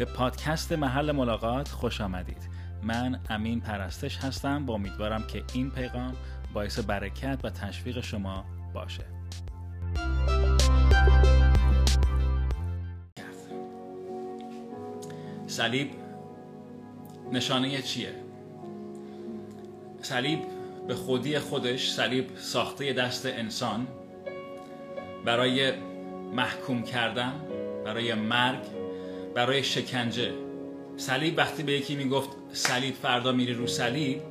به پادکست محل ملاقات خوش آمدید. من امین پرستش هستم با امیدوارم که این پیغام باعث برکت و تشویق شما باشه. صلیب نشانه چیه؟ صلیب به خودی خودش صلیب ساخته دست انسان. برای محکوم کردن برای مرگ برای شکنجه. صلیب وقتی به یکی می‌گفت صلیب فردا میری رو صلیب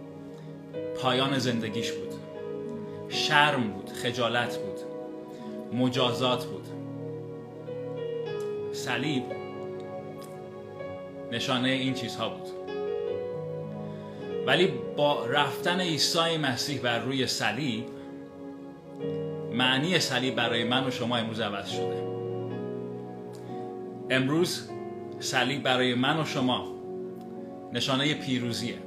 پایان زندگیش بود. شرم بود خجالت بود مجازات بود. صلیب نشانه این چیزها بود. ولی با رفتن عیسی مسیح بر روی صلیب معنی صلیب برای من و شما امروز عوض شده. امروز صلیب برای من و شما. نشانه پیروزیه.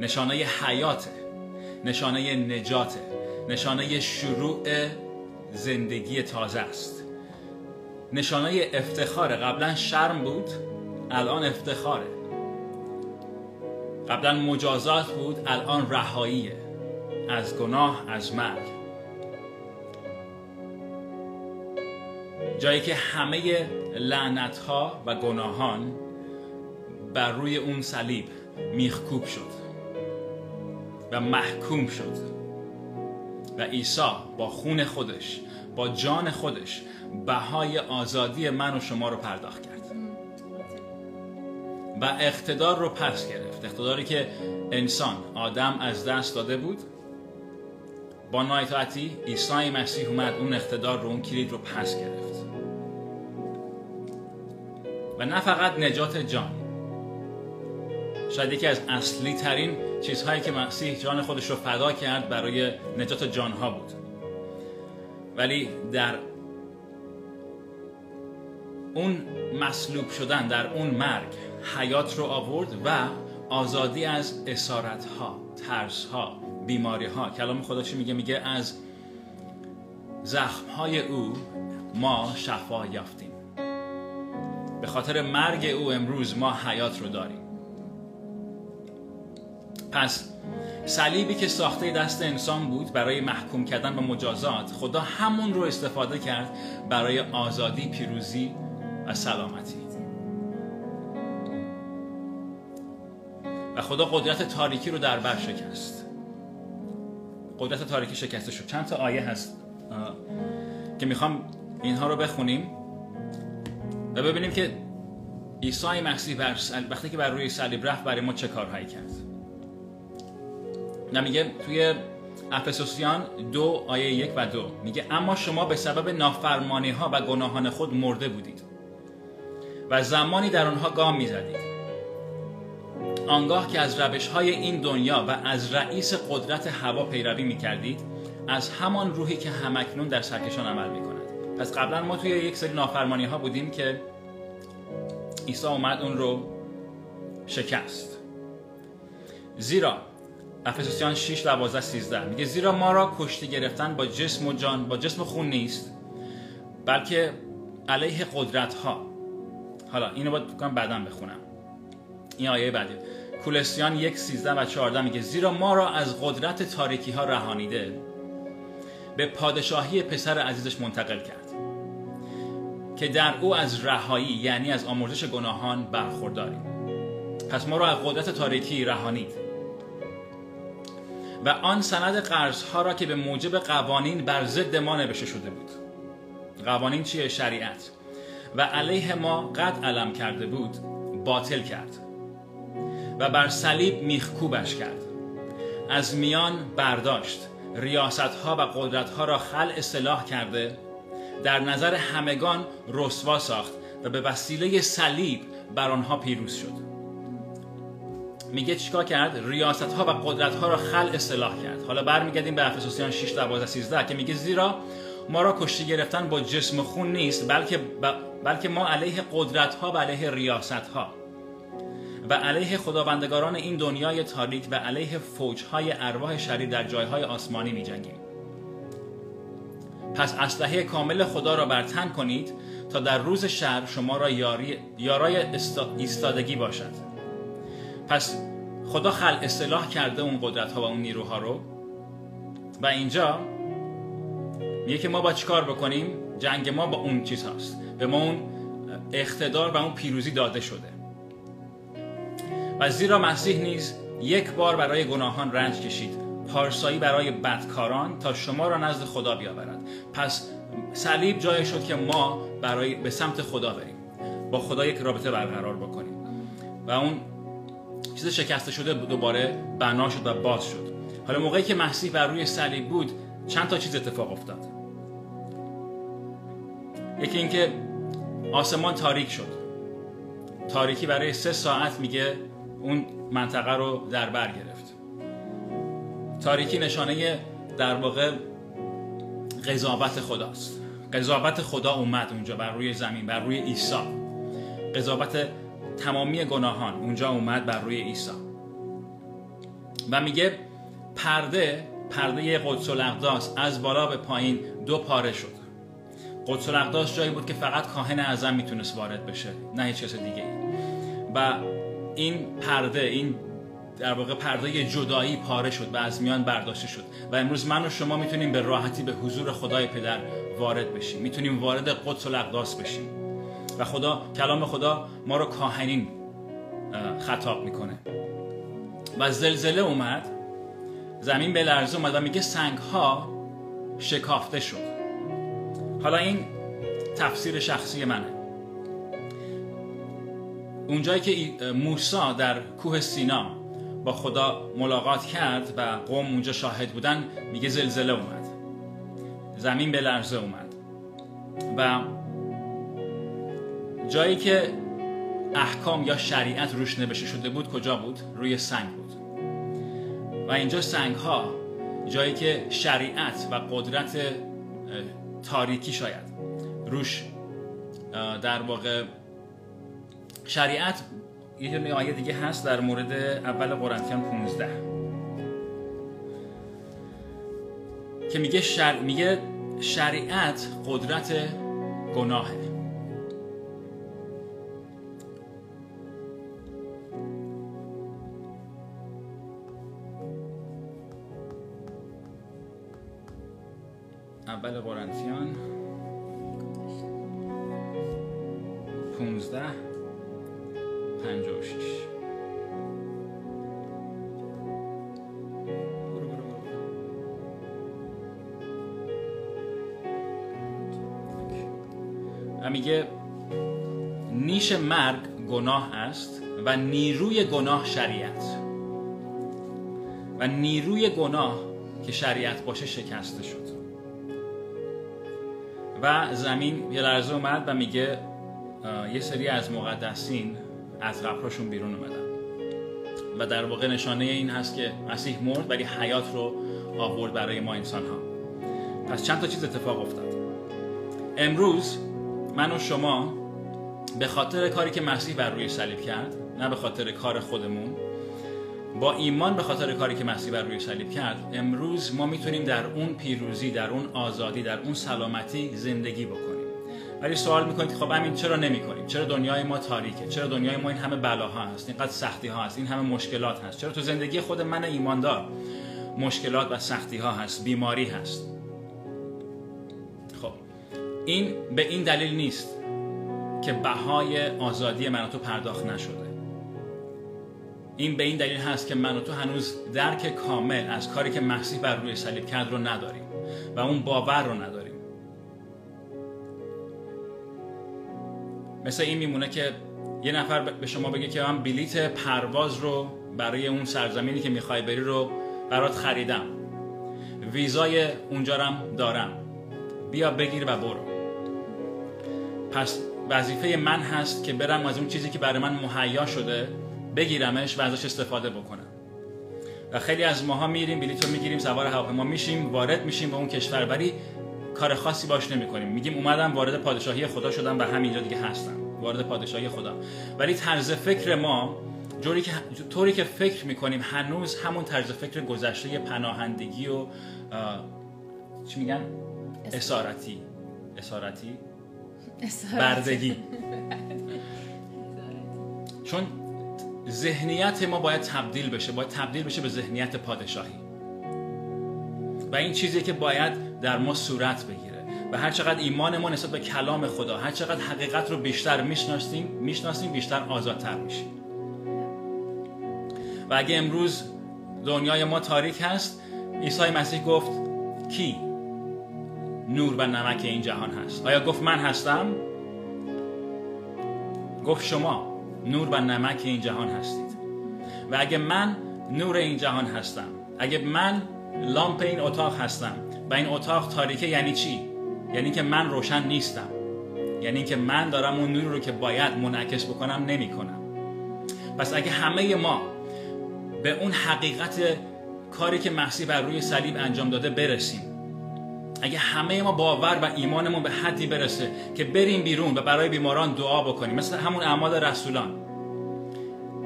نشانه حیاته. نشانه نجاته. نشانه شروع زندگی تازه است. نشانه افتخاره. قبلا شرم بود الان افتخاره. قبلا مجازات بود الان رهاییه. از گناه از مرگ. جایی که همه لعنت ها و گناهان بر روی اون صلیب میخکوب شد و محکوم شد. و عیسی با خون خودش با جان خودش بهای آزادی من و شما رو پرداخت کرد. و اقتدار رو پس گرفت. اقتداری که انسان آدم از دست داده بود. با نایتاعتی عیسی مسیح اومد اون اقتدار رو اون کلید رو پس گرفت. و نه فقط نجات جان. شاید یکی از اصلی ترین چیزهایی که مسیح جان خودش رو فدا کرد برای نجات جانها بود. ولی در اون مصلوب شدن در اون مرگ حیات رو آورد و آزادی از اسارت ها ترس ها بیماری ها کلام خدا چی میگه؟ میگه از زخم های او ما شفا یافتیم. به خاطر مرگ او امروز ما حیات رو داریم. پس صلیبی که ساخته دست انسان بود برای محکوم کردن به مجازات خدا همون رو استفاده کرد برای آزادی پیروزی و سلامتی. و خدا قدرت تاریکی رو در بر شکست. قدرت تاریکی شکسته شد چند تا آیه هست که می‌خوام اینها رو بخونیم. و ببینیم که عیسی مسیح بر وقتی که بر روی صلیب رفت برای ما چه کارهایی کرد؟ نه میگه توی افسوسیان دو آیه یک و دو میگه اما شما به سبب نافرمانی ها و گناهان خود مرده بودید و زمانی در آنها گام می‌زدید. آنگاه که از روش های این دنیا و از رئیس قدرت هوا پیروی می کردید از همان روحی که همکنون در سرکشان عمل می کند پس قبلا ما توی یک سری نافرمانی ها بودیم که عیسی اومد اون رو شکست. زیرا افسوسیان 6 12 13 میگه زیرا ما را کشتی گرفتن با جسم و جان با جسم خون نیست بلکه علیه قدرت ها حالا اینو باید بکنم بعدم بخونم. این آیه بعدی. کولسیان یک سیزده و چهارده میگه زیرا ما را از قدرت تاریکی ها رهانیده. به پادشاهی پسر عزیزش منتقل کرد که در او از رهایی یعنی از آمرزش گناهان برخورداریم. پس ما را از قدرت تاریکی رهانید. و آن سند قرض ها را که به موجب قوانین بر ضد ما نوشته شده بود. قوانین چیه؟ شریعت. و علیه ما قد علم کرده بود باطل کرد. و بر صلیب میخکوبش کرد. از میان برداشت. ریاست ها و قدرت ها را خل اصلاح کرده در نظر همگان رسوا ساخت و به وسیله صلیب بر آنها پیروز شد. میگه چیکار کرد؟ ریاست ها و قدرت ها را خل اصلاح کرد. حالا برمیگردیم به افسوسیان 6 12 13 که میگه زیرا ما را کشتی گرفتن با جسم خون نیست بلکه بلکه ما علیه قدرت ها و علیه ریاست ها و علیه خداوندگاران این دنیای تاریک و علیه فوجهای ارواح شریر در جایهای آسمانی می جنگیم. پس اسلحه کامل خدا را بر تن کنید تا در روز شر شما را یاری یارای ایستادگی باشد. پس خدا خلق اصلاح کرده اون قدرت ها و اون نیروها رو. و اینجا میگه که ما با چیکار بکنیم؟ جنگ ما با اون چیز هاست به ما اون اقتدار و اون پیروزی داده شده. و زیرا مسیح نیز یک بار برای گناهان رنج کشید. پارسایی برای بدکاران تا شما را نزد خدا بیاورد. پس صلیب جای شد که ما برای به سمت خدا بریم. با خدا یک رابطه برقرار بکنیم. و اون چیز شکسته شده دوباره بنا شد و باز شد. حالا موقعی که مسیح بر روی صلیب بود چند تا چیز اتفاق افتاد. یکی اینکه آسمان تاریک شد. تاریکی برای سه ساعت میگه اون منطقه رو در بر گرفت. تاریکی نشانه در واقع قضاوت خداست. قضاوت خدا اومد اونجا بر روی زمین بر روی عیسی. قضاوت تمامی گناهان اونجا اومد بر روی عیسی. و میگه پرده پرده قدس الاقداس از بالا به پایین دو پاره شد. قدس الاقداس جایی بود که فقط کاهن اعظم می‌تونست وارد بشه نه هیچ کس دیگه و این پرده این در واقع پرده جدایی پاره شد و از میان برداشته شد. و امروز من و شما می‌تونیم به راحتی به حضور خدای پدر وارد بشیم. می‌تونیم وارد قدس الاقداس بشیم. و خدا کلام خدا ما رو کاهنین خطاب می‌کنه. و زلزله اومد زمین به لرزه اومد و میگه سنگ ها شکافته شد. حالا این تفسیر شخصی منه. اونجایی که موسا در کوه سینا با خدا ملاقات کرد و قوم اونجا شاهد بودن میگه زلزله اومد. زمین به لرزه اومد. و جایی که احکام یا شریعت روش نوشته شده بود کجا بود؟ روی سنگ بود. و اینجا سنگ ها جایی که شریعت و قدرت تاریکی شاید روش در واقع شریعت یه دونه آیه دیگه هست در مورد اول قرنتیان 15 که میگه شر... میگه شریعت قدرت گناهه. اول قرنتیان. میگه نیش مرگ گناه است و نیروی گناه شریعت. و نیروی گناه که شریعت باشه شکسته شد. و زمین یه لحظه اومد و میگه یه سری از مقدسین از قبرشون بیرون اومدن. و در واقع نشانه این هست که مسیح مرد ولی حیات رو آورد برای ما انسان ها پس چند تا چیز اتفاق افتاد. امروز من و شما به خاطر کاری که مسیح بر روی صلیب کرد نه به خاطر کار خودمون با ایمان به خاطر کاری که مسیح بر روی صلیب کرد امروز ما می‌تونیم در اون پیروزی در اون آزادی در اون سلامتی زندگی بکنیم. ولی سوال می‌کنید خب همین چرا نمی‌کنیم؟ چرا دنیای ما تاریکه؟ چرا دنیای ما این همه بلاها هست؟ اینقدر سختی ها هست؟ این همه مشکلات هست؟ چرا تو زندگی خود من ایماندار؟ مشکلات و سختی ها هست بیماری هست. این به این دلیل نیست که بهای آزادی من تو پرداخت نشده. این به این دلیل هست که من و تو هنوز درک کامل از کاری که مسیح بر روی صلیب کرد رو نداریم و اون باور رو نداریم. مثل این میمونه که یه نفر به شما بگه که من بلیت پرواز رو برای اون سرزمینی که می‌خوای بری رو برات خریدم. ویزای اونجا دارم. بیا بگیر و برو. پس وظیفه من هست که برم از اون چیزی که برای من مهیا شده بگیرمش و ازش استفاده بکنم. و خیلی از ماها میریم بلیط رو می‌گیریم سوار هواپیما میشیم وارد میشیم به اون کشور ولی کار خاصی باش نمی‌کنیم. میگیم اومدم وارد پادشاهی خدا شدم و همینجا دیگه هستم. وارد پادشاهی خدا. ولی طرز فکر ما جوری که طوری که فکر می‌کنیم هنوز همون طرز فکر گذشته پناهندگی و چی میگن؟ اسارتی. اسارتی. بردگی. چون ذهنیت ما باید تبدیل بشه باید تبدیل بشه به ذهنیت پادشاهی. و این چیزی که باید در ما صورت بگیره. و هر چقدر ایمان ما نسبت به کلام خدا هر چقدر حقیقت رو بیشتر می‌شناسیم می‌شناسیم بیشتر آزادتر میشیم. و اگه امروز دنیای ما تاریک هست عیسی مسیح گفت کی؟ نور و نمک این جهان هست. آیا گفت من هستم؟ گفت شما نور و نمک این جهان هستید. و اگه من نور این جهان هستم اگه من لامپ این اتاق هستم و این اتاق تاریکه یعنی چی؟ یعنی که من روشن نیستم. یعنی که من دارم اون نور رو که باید منعکس بکنم نمی کنم پس اگه همه ما به اون حقیقت کاری که مسیح بر روی صلیب انجام داده برسیم اگه همه ما باور و ایمانمون به حدی برسه که بریم بیرون و برای بیماران دعا بکنیم مثل همون اعمال رسولان.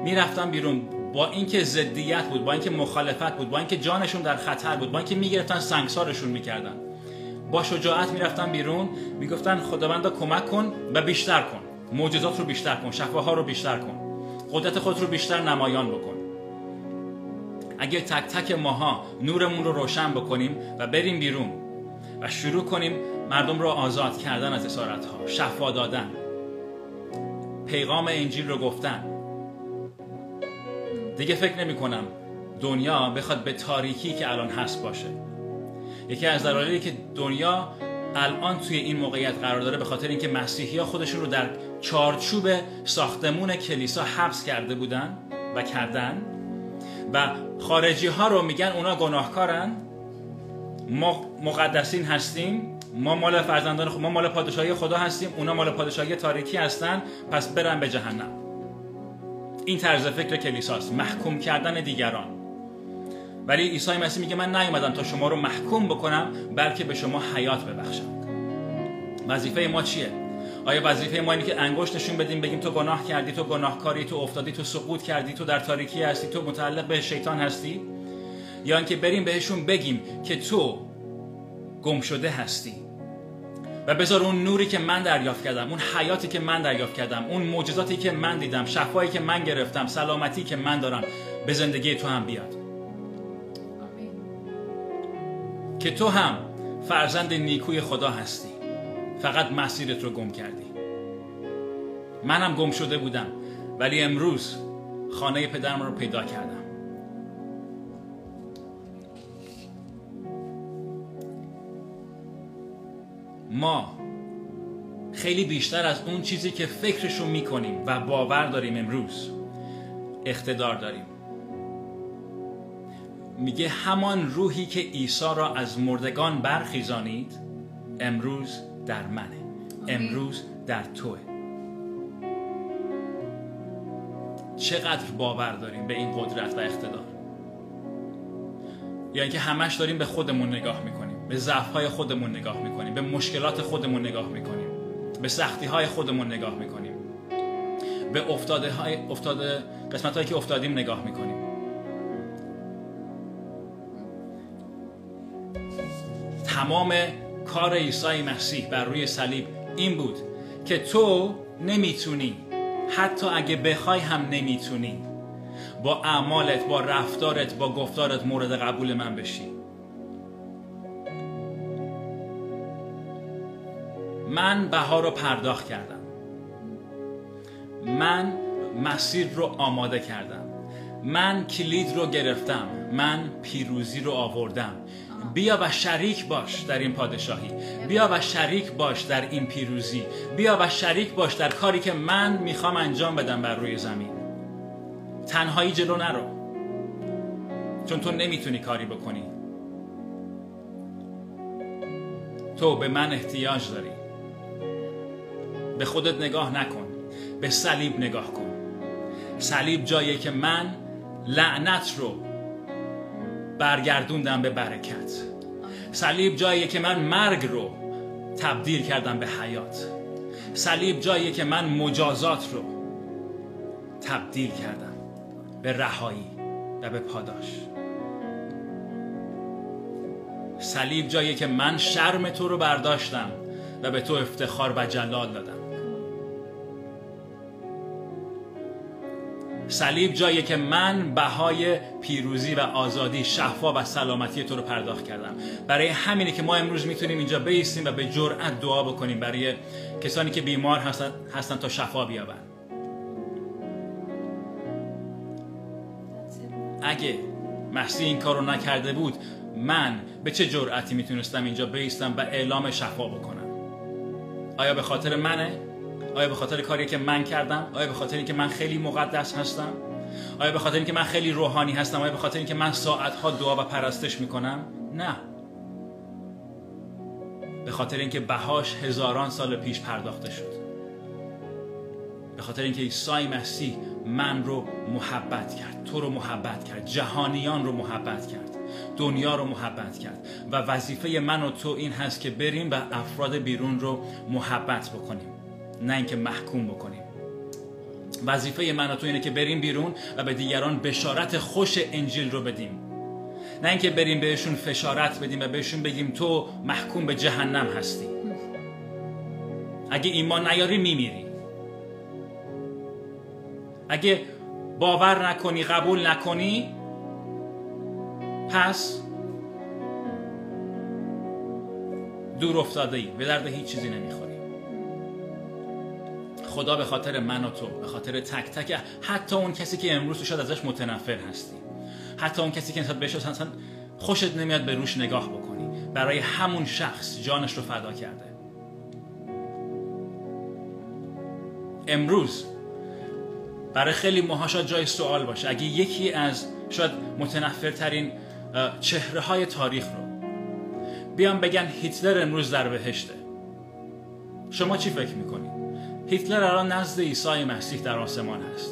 می‌رفتن بیرون با اینکه ضدیت بود با اینکه مخالفت بود با اینکه جانشون در خطر بود با اینکه می‌گرفتن سنگسارشون می‌کردن. با شجاعت می‌رفتن بیرون می‌گفتن خداوندا کمک کن و بیشتر کن. معجزات رو بیشتر کن شفاها رو بیشتر کن. قدرت خود رو بیشتر نمایان بکن. اگه تک تک ماها نورمون رو روشن بکنیم و بریم بیرون و شروع کنیم مردم رو آزاد کردن از اسارت ها شفا دادن. پیغام انجیل رو گفتن. دیگه فکر نمی کنم دنیا بخواد به تاریکی که الان هست باشه. یکی از دلایلی که دنیا الان توی این موقعیت قرار داره به خاطر اینکه مسیحی ها خودشون رو در چارچوب ساختمون کلیسا حبس کرده بودن و کردن و خارجی ها رو میگن اونا گناهکارن. ما مقدسین هستیم. ما مال فرزندان خود ما مال پادشاهی خدا هستیم. اونا مال پادشاهی تاریکی هستن. پس برن به جهنم. این طرز فکر کلیساست. محکوم کردن دیگران. ولی عیسی مسیح میگه من نیومدم تا شما رو محکوم بکنم بلکه به شما حیات ببخشم. وظیفه ما چیه؟ آیا وظیفه ما اینه که انگشت نشون بدیم بگیم تو گناه کردی تو گناهکاری تو افتادی تو سقوط کردی تو در تاریکی هستی تو متعلق به شیطان هستی؟ یا اینکه بریم بهشون بگیم که تو گم شده هستی. و بذار اون نوری که من دریافت کردم اون حیاتی که من دریافت کردم اون معجزاتی که من دیدم شفایی که من گرفتم سلامتی که من دارم به زندگی تو هم بیاد. که تو هم فرزند نیکوی خدا هستی. فقط مسیرت رو گم کردی. منم گم شده بودم ولی امروز خانه پدرم رو پیدا کردم. ما خیلی بیشتر از اون چیزی که فکرشو می‌کنیم و باور داریم امروز اقتدار داریم. میگه همان روحی که عیسی را از مردگان برخیزانید امروز در منه امروز در توه. چقدر باور داریم به این قدرت و اقتدار. یا اینکه همش داریم به خودمون نگاه می‌کنیم. به ضعف های خودمون نگاه می‌کنیم به مشکلات خودمون نگاه می‌کنیم به سختی های خودمون نگاه می‌کنیم به افتاده های افتاده قسمت هایی که افتادیم نگاه می‌کنیم. تمام کار عیسی مسیح بر روی صلیب این بود که تو نمی‌تونی حتی اگه بخوای هم نمی‌تونی با اعمالت با رفتارت با گفتارت مورد قبول من بشی. من بها رو پرداخت کردم. من مسیر رو آماده کردم. من کلید رو گرفتم. من پیروزی رو آوردم. بیا و شریک باش در این پادشاهی. بیا و شریک باش در این پیروزی. بیا و شریک باش در کاری که من می‌خوام انجام بدم بر روی زمین. تنهایی جلو نرو. چون تو نمی‌تونی کاری بکنی. تو به من احتیاج داری. به خودت نگاه نکن. به صلیب نگاه کن. صلیب جایی که من لعنت رو برگردوندم به برکت. صلیب جایی که من مرگ رو تبدیل کردم به حیات. صلیب جایی که من مجازات رو تبدیل کردم به رهایی و به پاداش. صلیب جایی که من شرم تو رو برداشتم و به تو افتخار و جلال دادم. صلیب جایی که من بهای پیروزی و آزادی شفا و سلامتی تو رو پرداخت کردم. برای همینه که ما امروز می‌تونیم اینجا بیستیم و به جرأت دعا بکنیم برای کسانی که بیمار هستن, هستن تا شفا بیابن اگه مسیح این کار رو نکرده بود من به چه جرأتی می‌تونستم اینجا بیستم و اعلام شفا بکنم؟ آیا به خاطر منه؟ آیا به خاطر کاری که من کردم؟ آیا به خاطر اینکه من خیلی مقدس هستم؟ آیا به خاطر اینکه من خیلی روحانی هستم؟ آیا به خاطر اینکه من ساعتها دعا و پرستش می‌کنم؟ نه. به خاطر اینکه بهاش هزاران سال پیش پرداخته شد. به خاطر اینکه عیسی مسیح من رو محبت کرد تو رو محبت کرد جهانیان رو محبت کرد دنیا رو محبت کرد و وظیفه من و تو این هست که بریم و افراد بیرون رو محبت بکنیم. نه اینکه محکوم بکنیم. وظیفه من و تو اینه که بریم بیرون و به دیگران بشارت خوش انجیل رو بدیم. نه اینکه بریم بهشون فشارت بدیم و بهشون بگیم تو محکوم به جهنم هستی. اگه ایمان نیاری میمیری. اگه باور نکنی قبول نکنی پس دور افتاده ای به درد هیچ چیزی نمی‌خوری خدا به خاطر من و تو به خاطر تک تک حتی اون کسی که امروز تو شاید ازش متنفر هستی. حتی اون کسی که نسبت بهش اصلا خوشت نمیاد به روش نگاه بکنی. برای همون شخص جانش رو فدا کرده. امروز برای خیلی ماها جای سوال باشه. اگه یکی از شاید متنفرترین چهره های تاریخ رو بیان بگن هیتلر امروز در بهشته. شما چی فکر می‌کنید؟ هیتلر الان نزد عیسی مسیح در آسمان هست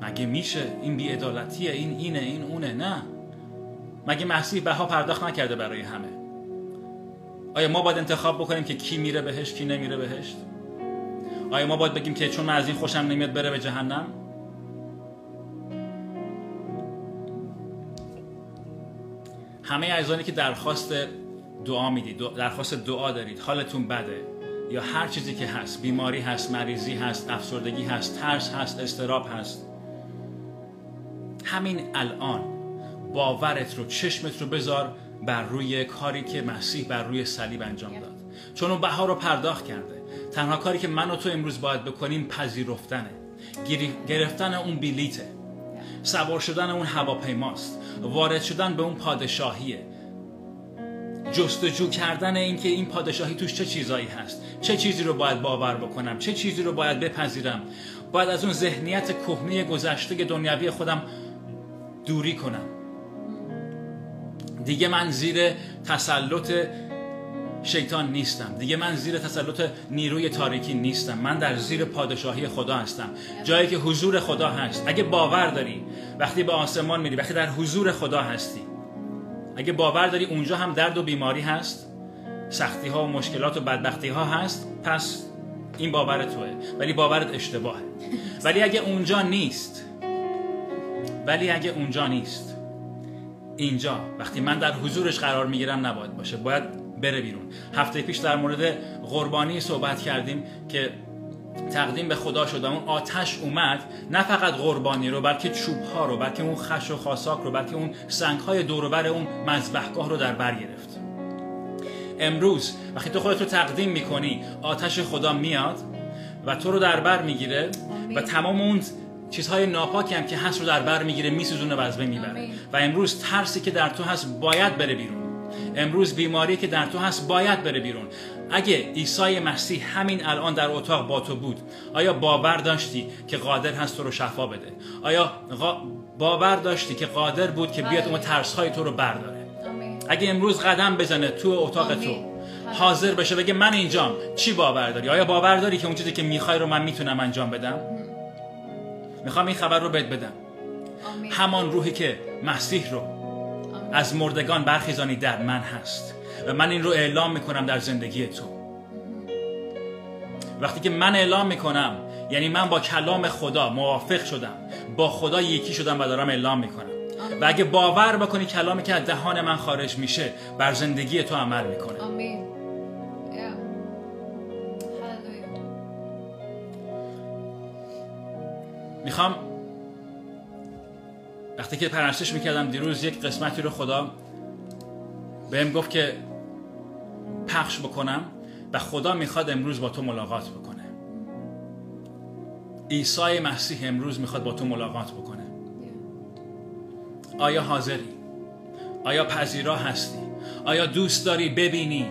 مگه میشه این بیعدالتیه؟ این اینه این اونه نه. مگه مسیح بها پرداخت نکرده برای همه؟ آیا ما باید انتخاب بکنیم که کی میره بهش کی نمیره بهشت؟ آیا ما باید بگیم که چون من از این خوشم نمیاد بره به جهنم؟ همه عزیزانی که درخواست دعا می‌دید درخواست دعا دارید حالتون بده. یا هر چیزی که هست بیماری هست مریضی هست افسردگی هست ترس هست استراب هست. همین الان باورت رو چشمت رو بذار بر روی کاری که مسیح بر روی صلیب انجام داد. چون اون بها رو پرداخت کرده. تنها کاری که من و تو امروز باید بکنیم پذیرفتنه. گرفتن اون بلیته. سوار شدن اون هواپیماست. وارد شدن به اون پادشاهیه. جستجو کردن اینکه این پادشاهی توش چه چیزایی هست؟ چه چیزی رو باید باور بکنم؟ چه چیزی رو باید بپذیرم؟ باید از اون ذهنیت کهنه گذشته دنیوی خودم دوری کنم. دیگه من زیر تسلط شیطان نیستم. دیگه من زیر تسلط نیروی تاریکی نیستم. من در زیر پادشاهی خدا هستم. جایی که حضور خدا هست. اگه باور داری وقتی به آسمان میری وقتی در حضور خدا هستی اگه باور داری اونجا هم درد و بیماری هست سختی ها و مشکلات و بدبختی ها هست پس این باور توه. ولی باورت اشتباهه. ولی اگه اونجا نیست ولی اگه اونجا نیست اینجا وقتی من در حضورش قرار می‌گیرم نباید باشه. باید بره بیرون. هفته پیش در مورد قربانی صحبت کردیم که تقدیم به خدا شد اون آتش اومد. نه فقط قربانی رو بلکه چوب ها رو بلکه اون خش و خاساک رو بلکه اون سنگ های دوربر اون مذبحگاه رو در بر گرفت. امروز وقتی تو خودت رو تقدیم می‌کنی آتش خدا میاد و تو رو در بر می‌گیره و تمام اون چیزهای ناپاکی هم که هست رو در بر می‌گیره میسوزونه و از بین می‌بره. و امروز ترسی که در تو هست باید بره بیرون. امروز بیماری که در تو هست باید بره بیرون. اگه عیسی مسیح همین الان در اتاق با تو بود آیا باور داشتی که قادر هست تو رو شفا بده؟ آیا باور داشتی که قادر بود که بیاد اون ترس های تو رو برداره؟ اگه امروز قدم بزنه تو اتاق تو حاضر بشه بگه من اینجام چی باور داری؟ آیا باور داری که اون چیزی که می‌خوای رو من می‌تونم انجام بدم؟ می‌خوام این خبر رو بهت بدم. همان روحی که مسیح رو از مردگان برخیزانی در من هست و من این رو اعلام می‌کنم در زندگی تو وقتی که من اعلام می‌کنم یعنی من با کلام خدا موافق شدم با خدا یکی شدم و دارم اعلام می‌کنم و اگه باور بکنی کلامی که از دهان من خارج میشه بر زندگی تو عمل می‌کنه. Halleluja. می‌خوام وقتی که پرستش می‌کردم دیروز یک قسمتی رو خدا بهم گفت که پخش بکنم و خدا می‌خواد امروز با تو ملاقات بکنه عیسی مسیح امروز می‌خواد با تو ملاقات بکنه. آیا حاضری؟ آیا پذیرا هستی؟ آیا دوست داری ببینی؟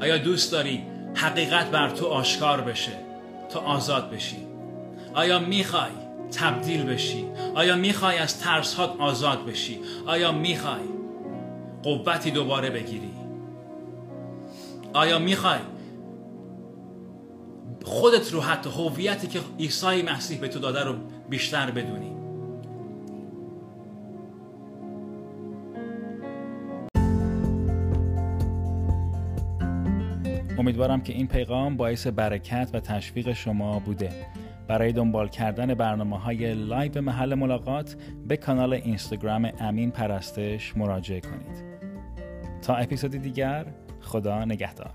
آیا دوست داری حقیقت بر تو آشکار بشه تا آزاد بشی؟ آیا می‌خوای تبدیل بشی؟ آیا می‌خوای از ترسات آزاد بشی؟ آیا می‌خوای قوتی دوباره بگیری؟ آیا می‌خوای خودت رو حتی هویتی که عیسی مسیح به تو داده رو بیشتر بدونی؟ امیدوارم که این پیغام باعث برکت و تشویق شما بوده برای دنبال کردن برنامه های live محل ملاقات به کانال اینستاگرام امین پرستش مراجعه کنید. تا اپیزودی دیگر خدا نگهدار.